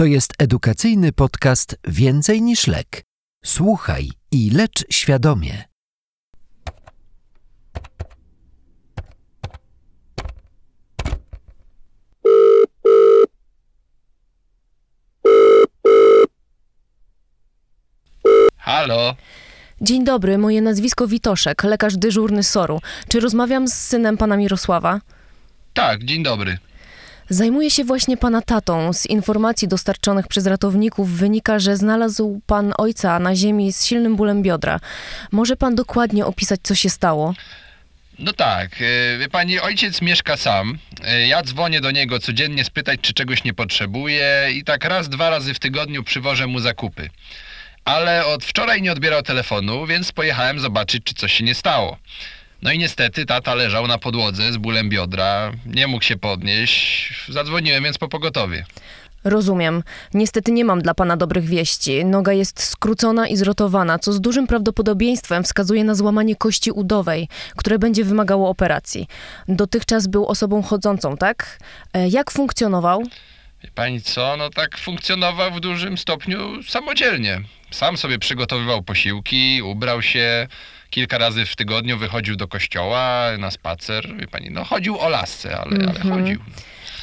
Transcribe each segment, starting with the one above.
To jest edukacyjny podcast Więcej niż lek. Słuchaj i lecz świadomie. Halo? Dzień dobry, moje nazwisko Witoszek, lekarz dyżurny SOR-u. Czy rozmawiam z synem pana Mirosława? Tak, dzień dobry. Zajmuję się właśnie pana tatą. Z informacji dostarczonych przez ratowników wynika, że znalazł pan ojca na ziemi z silnym bólem biodra. Może pan dokładnie opisać, co się stało? No tak, e, wie pani, ojciec mieszka sam. E, Ja dzwonię do niego codziennie spytać, czy czegoś nie potrzebuje i tak raz, dwa razy w tygodniu przywożę mu zakupy. Ale od wczoraj nie odbierał telefonu, więc pojechałem zobaczyć, czy coś się nie stało. No i niestety tata leżał na podłodze z bólem biodra, nie mógł się podnieść. Zadzwoniłem więc po pogotowie. Rozumiem. Niestety nie mam dla pana dobrych wieści. Noga jest skrócona i zrotowana, co z dużym prawdopodobieństwem wskazuje na złamanie kości udowej, które będzie wymagało operacji. Dotychczas był osobą chodzącą, tak? E, Jak funkcjonował? Wie pani co, no tak funkcjonował w dużym stopniu samodzielnie. Sam sobie przygotowywał posiłki, ubrał się, kilka razy w tygodniu wychodził do kościoła na spacer. Wie pani, no chodził o lasce, ale, ale Mhm. chodził.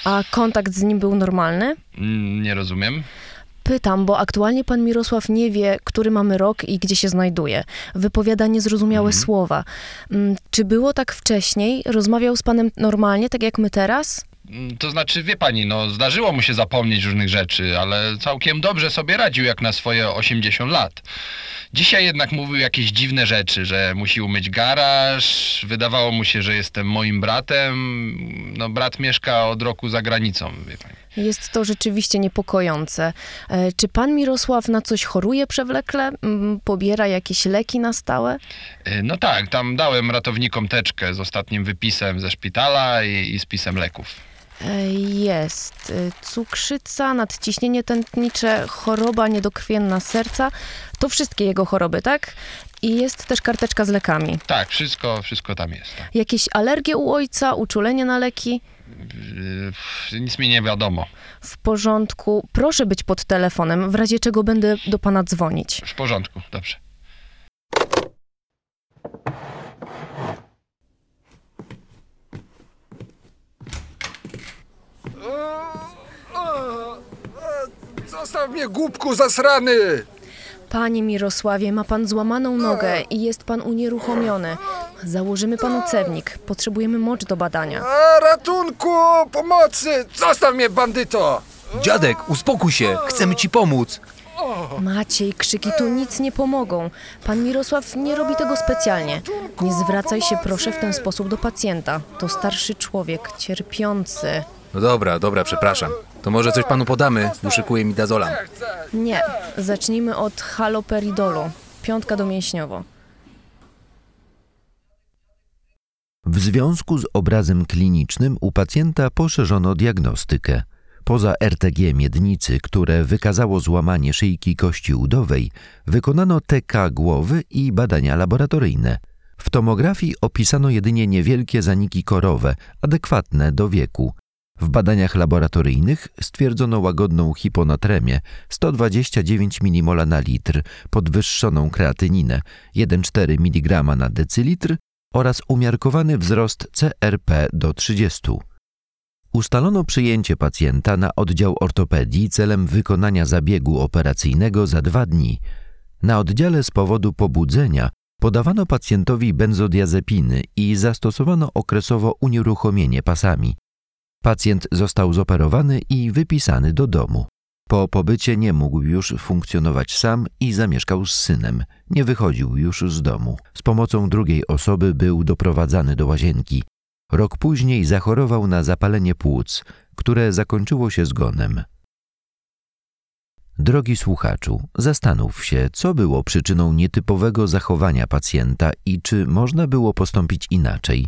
A kontakt z nim był normalny? Mm, Nie rozumiem. Pytam, bo aktualnie pan Mirosław nie wie, który mamy rok i gdzie się znajduje. Wypowiada niezrozumiałe słowa. Mm, Czy było tak wcześniej? Rozmawiał z panem normalnie, tak jak my teraz? Mm, To znaczy, wie pani, no zdarzyło mu się zapomnieć różnych rzeczy, ale całkiem dobrze sobie radził jak na swoje 80 lat. Dzisiaj jednak mówił jakieś dziwne rzeczy, że musi umyć garaż, wydawało mu się, że jestem moim bratem. No brat mieszka od roku za granicą, wie pani. Jest to rzeczywiście niepokojące. E, Czy pan Mirosław na coś choruje przewlekle? Mm, Pobiera jakieś leki na stałe? Y, No tak, tam dałem ratownikom teczkę z ostatnim wypisem ze szpitala i, i spisem leków. E, Jest. E, Cukrzyca, nadciśnienie tętnicze, choroba niedokrwienna serca. To wszystkie jego choroby, tak? I jest też karteczka z lekami. Tak, wszystko, wszystko tam jest. Tak. Jakieś alergie u ojca, uczulenie na leki? Nic mi nie wiadomo. W porządku. Proszę być pod telefonem, w razie czego będę do pana dzwonić. W porządku, dobrze. Zostaw mnie, głupku zasrany! Panie Mirosławie, ma pan złamaną nogę i jest pan unieruchomiony. Założymy panu cewnik. Potrzebujemy mocz do badania. A, ratunku! Pomocy! Zostaw mnie, bandyto! Dziadek, uspokój się, chcemy ci pomóc. Maciej, krzyki tu nic nie pomogą. Pan Mirosław nie robi tego specjalnie. Nie zwracaj się proszę w ten sposób do pacjenta. To starszy człowiek, cierpiący. No dobra, dobra, przepraszam. To może coś panu podamy? Uszykuje mi dazolam. Nie, zacznijmy od haloperidolu. Piątka domięśniowo. W związku z obrazem klinicznym u pacjenta poszerzono diagnostykę. Poza RTG miednicy, które wykazało złamanie szyjki kości udowej, wykonano TK głowy i badania laboratoryjne. W tomografii opisano jedynie niewielkie zaniki korowe, adekwatne do wieku. W badaniach laboratoryjnych stwierdzono łagodną hiponatremię 129 mmol na litr, podwyższoną kreatyninę 1,4 mg na decylitr oraz umiarkowany wzrost CRP do 30. Ustalono przyjęcie pacjenta na oddział ortopedii celem wykonania zabiegu operacyjnego za dwa dni. Na oddziale z powodu pobudzenia podawano pacjentowi benzodiazepiny i zastosowano okresowo unieruchomienie pasami. Pacjent został zoperowany i wypisany do domu. Po pobycie nie mógł już funkcjonować sam i zamieszkał z synem. Nie wychodził już z domu. Z pomocą drugiej osoby był doprowadzany do łazienki. Rok później zachorował na zapalenie płuc, które zakończyło się zgonem. Drogi słuchaczu, zastanów się, co było przyczyną nietypowego zachowania pacjenta i czy można było postąpić inaczej.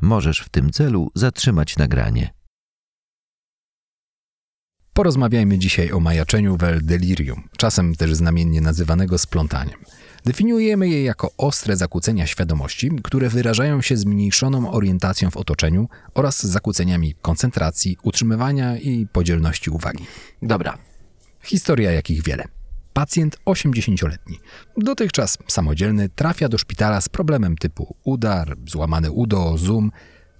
Możesz w tym celu zatrzymać nagranie. Porozmawiajmy dzisiaj o majaczeniu wel delirium, czasem też znamiennie nazywanego splątaniem. Definiujemy je jako ostre zakłócenia świadomości, które wyrażają się zmniejszoną orientacją w otoczeniu oraz zakłóceniami koncentracji, utrzymywania i podzielności uwagi. Dobra. Historia jakich wiele. Pacjent 80-letni, dotychczas samodzielny, trafia do szpitala z problemem typu udar, złamane udo, zoom.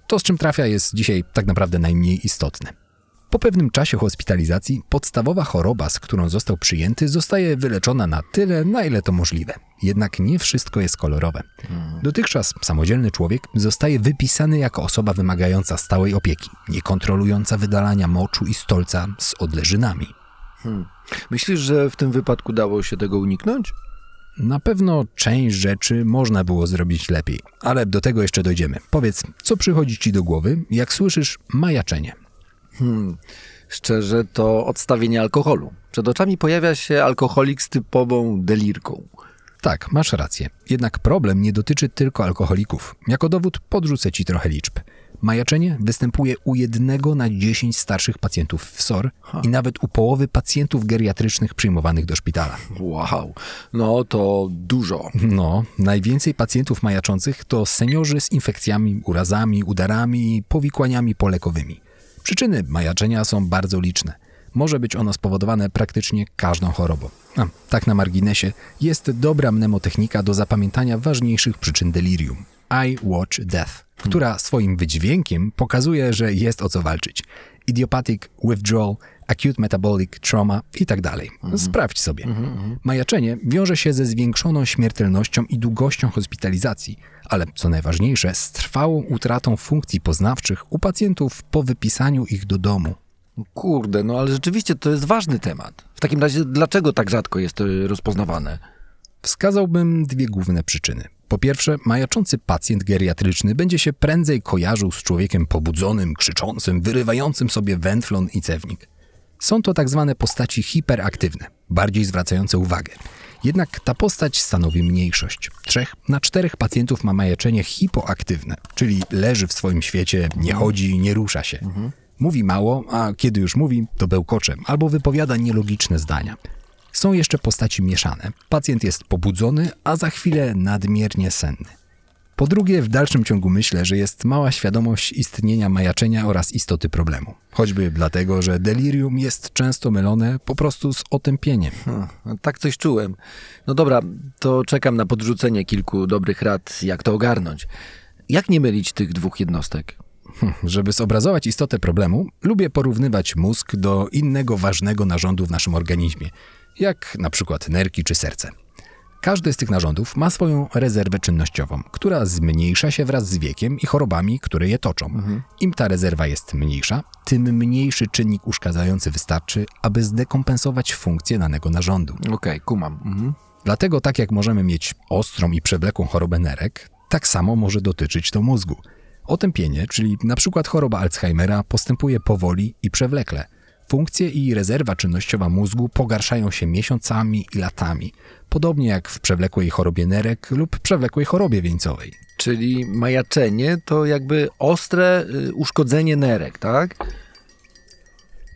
To, z czym trafia, jest dzisiaj tak naprawdę najmniej istotne. Po pewnym czasie hospitalizacji podstawowa choroba, z którą został przyjęty, zostaje wyleczona na tyle, na ile to możliwe. Jednak nie wszystko jest kolorowe. Dotychczas samodzielny człowiek zostaje wypisany jako osoba wymagająca stałej opieki, niekontrolująca wydalania moczu i stolca z odleżynami. Myślisz, że w tym wypadku dało się tego uniknąć? Na pewno część rzeczy można było zrobić lepiej, ale do tego jeszcze dojdziemy. Powiedz, co przychodzi ci do głowy, jak słyszysz majaczenie? Szczerze, to odstawienie alkoholu. Przed oczami pojawia się alkoholik z typową delirką. Tak, masz rację. Jednak problem nie dotyczy tylko alkoholików. Jako dowód podrzucę ci trochę liczb. Majaczenie występuje u jednego na 10 starszych pacjentów w SOR i nawet u połowy pacjentów geriatrycznych przyjmowanych do szpitala. Wow, no to dużo. No, najwięcej pacjentów majaczących to seniorzy z infekcjami, urazami, udarami i powikłaniami polekowymi. Przyczyny majaczenia są bardzo liczne. Może być ono spowodowane praktycznie każdą chorobą. A, tak na marginesie, jest dobra mnemotechnika do zapamiętania ważniejszych przyczyn delirium. I Watch Death, która swoim wydźwiękiem pokazuje, że jest o co walczyć. Idiopathic withdrawal, acute metabolic trauma i tak dalej. Sprawdź sobie. Majaczenie wiąże się ze zwiększoną śmiertelnością i długością hospitalizacji, ale co najważniejsze, z trwałą utratą funkcji poznawczych u pacjentów po wypisaniu ich do domu. Kurde, no ale rzeczywiście to jest ważny temat. W takim razie, dlaczego tak rzadko jest to rozpoznawane? Wskazałbym dwie główne przyczyny. Po pierwsze, majaczący pacjent geriatryczny będzie się prędzej kojarzył z człowiekiem pobudzonym, krzyczącym, wyrywającym sobie węflon i cewnik. Są to tak zwane postaci hiperaktywne, bardziej zwracające uwagę. Jednak ta postać stanowi mniejszość. Trzech na czterech pacjentów ma majaczenie hipoaktywne, czyli leży w swoim świecie, nie chodzi, nie rusza się. Mówi mało, a kiedy już mówi, to bełkocze albo wypowiada nielogiczne zdania. Są jeszcze postaci mieszane. Pacjent jest pobudzony, a za chwilę nadmiernie senny. Po drugie, w dalszym ciągu myślę, że jest mała świadomość istnienia majaczenia oraz istoty problemu. Choćby dlatego, że delirium jest często mylone po prostu z otępieniem. Hm, no tak coś czułem. No dobra, to czekam na podrzucenie kilku dobrych rad, jak to ogarnąć. Jak nie mylić tych dwóch jednostek? Hm, Żeby zobrazować istotę problemu, lubię porównywać mózg do innego ważnego narządu w naszym organizmie, jak na przykład nerki czy serce. Każdy z tych narządów ma swoją rezerwę czynnościową, która zmniejsza się wraz z wiekiem i chorobami, które je toczą. Im ta rezerwa jest mniejsza, tym mniejszy czynnik uszkadzający wystarczy, aby zdekompensować funkcję danego narządu. Okej, kumam. Mhm. Dlatego tak jak możemy mieć ostrą i przewlekłą chorobę nerek, tak samo może dotyczyć to mózgu. Otępienie, czyli na przykład choroba Alzheimera, postępuje powoli i przewlekle. Funkcje i rezerwa czynnościowa mózgu pogarszają się miesiącami i latami, podobnie jak w przewlekłej chorobie nerek lub przewlekłej chorobie wieńcowej. Czyli majaczenie to jakby ostre y, uszkodzenie nerek, tak?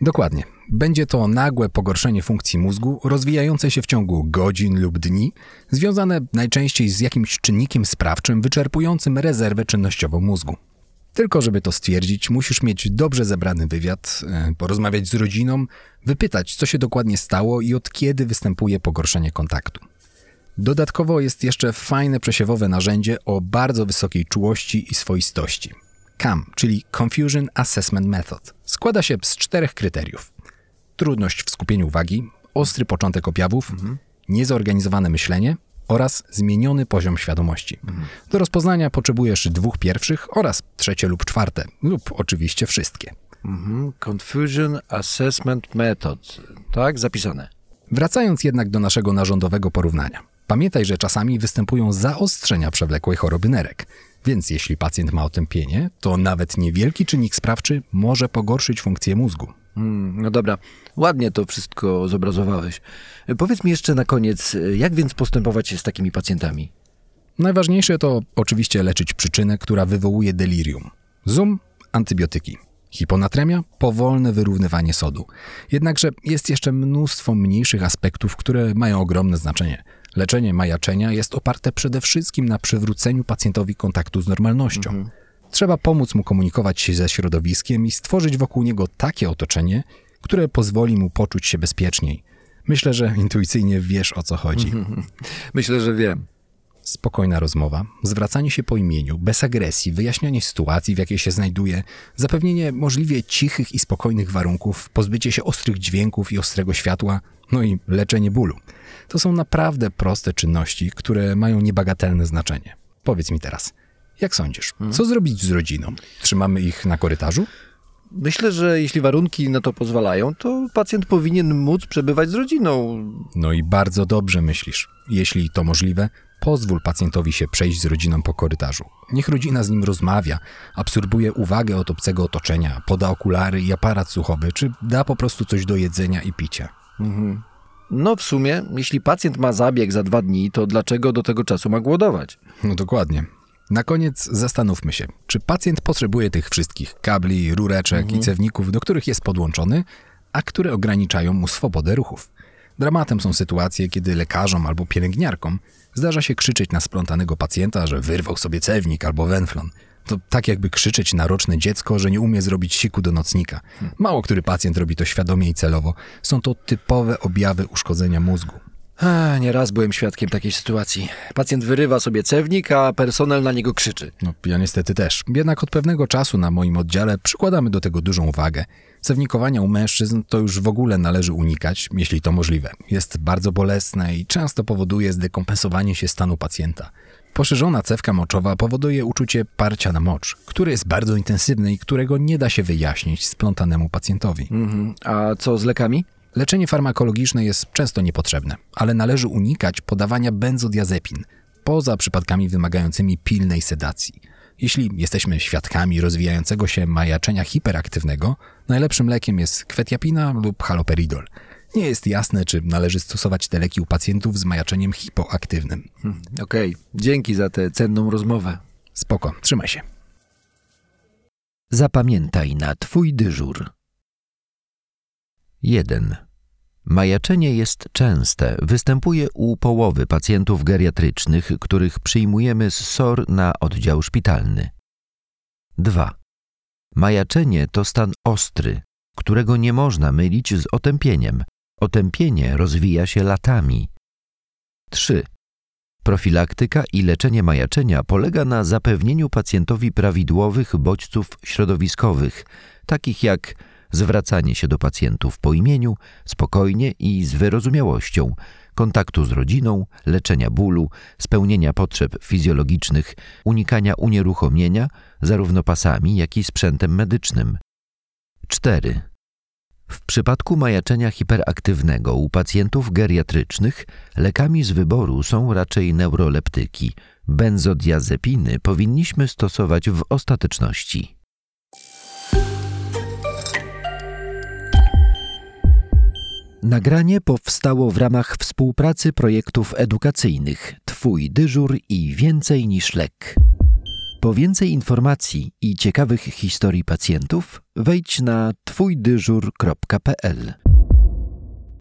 Dokładnie. Będzie to nagłe pogorszenie funkcji mózgu, rozwijające się w ciągu godzin lub dni, związane najczęściej z jakimś czynnikiem sprawczym wyczerpującym rezerwę czynnościową mózgu. Tylko żeby to stwierdzić, musisz mieć dobrze zebrany wywiad, e, porozmawiać z rodziną, wypytać, co się dokładnie stało i od kiedy występuje pogorszenie kontaktu. Dodatkowo jest jeszcze fajne przesiewowe narzędzie o bardzo wysokiej czułości i swoistości. CAM, czyli Confusion Assessment Method, składa się z czterech kryteriów: trudność w skupieniu uwagi, ostry początek objawów, niezorganizowane myślenie oraz zmieniony poziom świadomości. Do rozpoznania potrzebujesz dwóch pierwszych oraz trzecie lub czwarte, lub oczywiście wszystkie. Mhm. Confusion Assessment Method, tak? Zapisane. Wracając jednak do naszego narządowego porównania. Pamiętaj, że czasami występują zaostrzenia przewlekłej choroby nerek, więc jeśli pacjent ma otępienie, to nawet niewielki czynnik sprawczy może pogorszyć funkcję mózgu. Mm, no dobra, ładnie to wszystko zobrazowałeś. Powiedz mi jeszcze na koniec, jak więc postępować z takimi pacjentami? Najważniejsze to oczywiście leczyć przyczynę, która wywołuje delirium. Zoom antybiotyki. Hiponatremia powolne wyrównywanie sodu. Jednakże jest jeszcze mnóstwo mniejszych aspektów, które mają ogromne znaczenie. Leczenie majaczenia jest oparte przede wszystkim na przywróceniu pacjentowi kontaktu z normalnością. Trzeba pomóc mu komunikować się ze środowiskiem i stworzyć wokół niego takie otoczenie, które pozwoli mu poczuć się bezpieczniej. Myślę, że intuicyjnie wiesz o co chodzi. Myślę, że wiem. Spokojna rozmowa, zwracanie się po imieniu, bez agresji, wyjaśnianie sytuacji, w jakiej się znajduje, zapewnienie możliwie cichych i spokojnych warunków, pozbycie się ostrych dźwięków i ostrego światła, no i leczenie bólu. To są naprawdę proste czynności, które mają niebagatelne znaczenie. Powiedz mi teraz, jak sądzisz, co zrobić z rodziną? Trzymamy ich na korytarzu? Myślę, że jeśli warunki na to pozwalają, to pacjent powinien móc przebywać z rodziną. No i bardzo dobrze myślisz. Jeśli to możliwe, pozwól pacjentowi się przejść z rodziną po korytarzu. Niech rodzina z nim rozmawia, absorbuje uwagę od obcego otoczenia, poda okulary i aparat słuchowy, czy da po prostu coś do jedzenia i picia. No w sumie, jeśli pacjent ma zabieg za dwa dni, to dlaczego do tego czasu ma głodować? No dokładnie. Na koniec zastanówmy się, czy pacjent potrzebuje tych wszystkich kabli, rureczek i cewników, do których jest podłączony, a które ograniczają mu swobodę ruchów. Dramatem są sytuacje, kiedy lekarzom albo pielęgniarkom zdarza się krzyczeć na splątanego pacjenta, że wyrwał sobie cewnik albo wenflon. To tak jakby krzyczeć na roczne dziecko, że nie umie zrobić siku do nocnika. Mało który pacjent robi to świadomie i celowo. Są to typowe objawy uszkodzenia mózgu. Nieraz byłem świadkiem takiej sytuacji. Pacjent wyrywa sobie cewnik, a personel na niego krzyczy. No, ja niestety też. Jednak od pewnego czasu na moim oddziale przykładamy do tego dużą wagę. Cewnikowania u mężczyzn to już w ogóle należy unikać, jeśli to możliwe. Jest bardzo bolesne i często powoduje zdekompensowanie się stanu pacjenta. Poszerzona cewka moczowa powoduje uczucie parcia na mocz, które jest bardzo intensywne i którego nie da się wyjaśnić splątanemu pacjentowi. Mhm. A co z lekami? Leczenie farmakologiczne jest często niepotrzebne, ale należy unikać podawania benzodiazepin, poza przypadkami wymagającymi pilnej sedacji. Jeśli jesteśmy świadkami rozwijającego się majaczenia hiperaktywnego, najlepszym lekiem jest kwetiapina lub haloperidol. Nie jest jasne, czy należy stosować te leki u pacjentów z majaczeniem hipoaktywnym. Hmm, Okej, dzięki za tę cenną rozmowę. Spoko, trzymaj się. Zapamiętaj na Twój dyżur. 1. Majaczenie jest częste. Występuje u połowy pacjentów geriatrycznych, których przyjmujemy z SOR na oddział szpitalny. 2. Majaczenie to stan ostry, którego nie można mylić z otępieniem. Otępienie rozwija się latami. 3. Profilaktyka i leczenie majaczenia polega na zapewnieniu pacjentowi prawidłowych bodźców środowiskowych, takich jak zwracanie się do pacjentów po imieniu, spokojnie i z wyrozumiałością, kontaktu z rodziną, leczenia bólu, spełnienia potrzeb fizjologicznych, unikania unieruchomienia zarówno pasami, jak i sprzętem medycznym. 4. W przypadku majaczenia hiperaktywnego u pacjentów geriatrycznych lekami z wyboru są raczej neuroleptyki. Benzodiazepiny powinniśmy stosować w ostateczności. Nagranie powstało w ramach współpracy projektów edukacyjnych Twój dyżur i Więcej niż lek. Po więcej informacji i ciekawych historii pacjentów wejdź na twójdyżur.pl.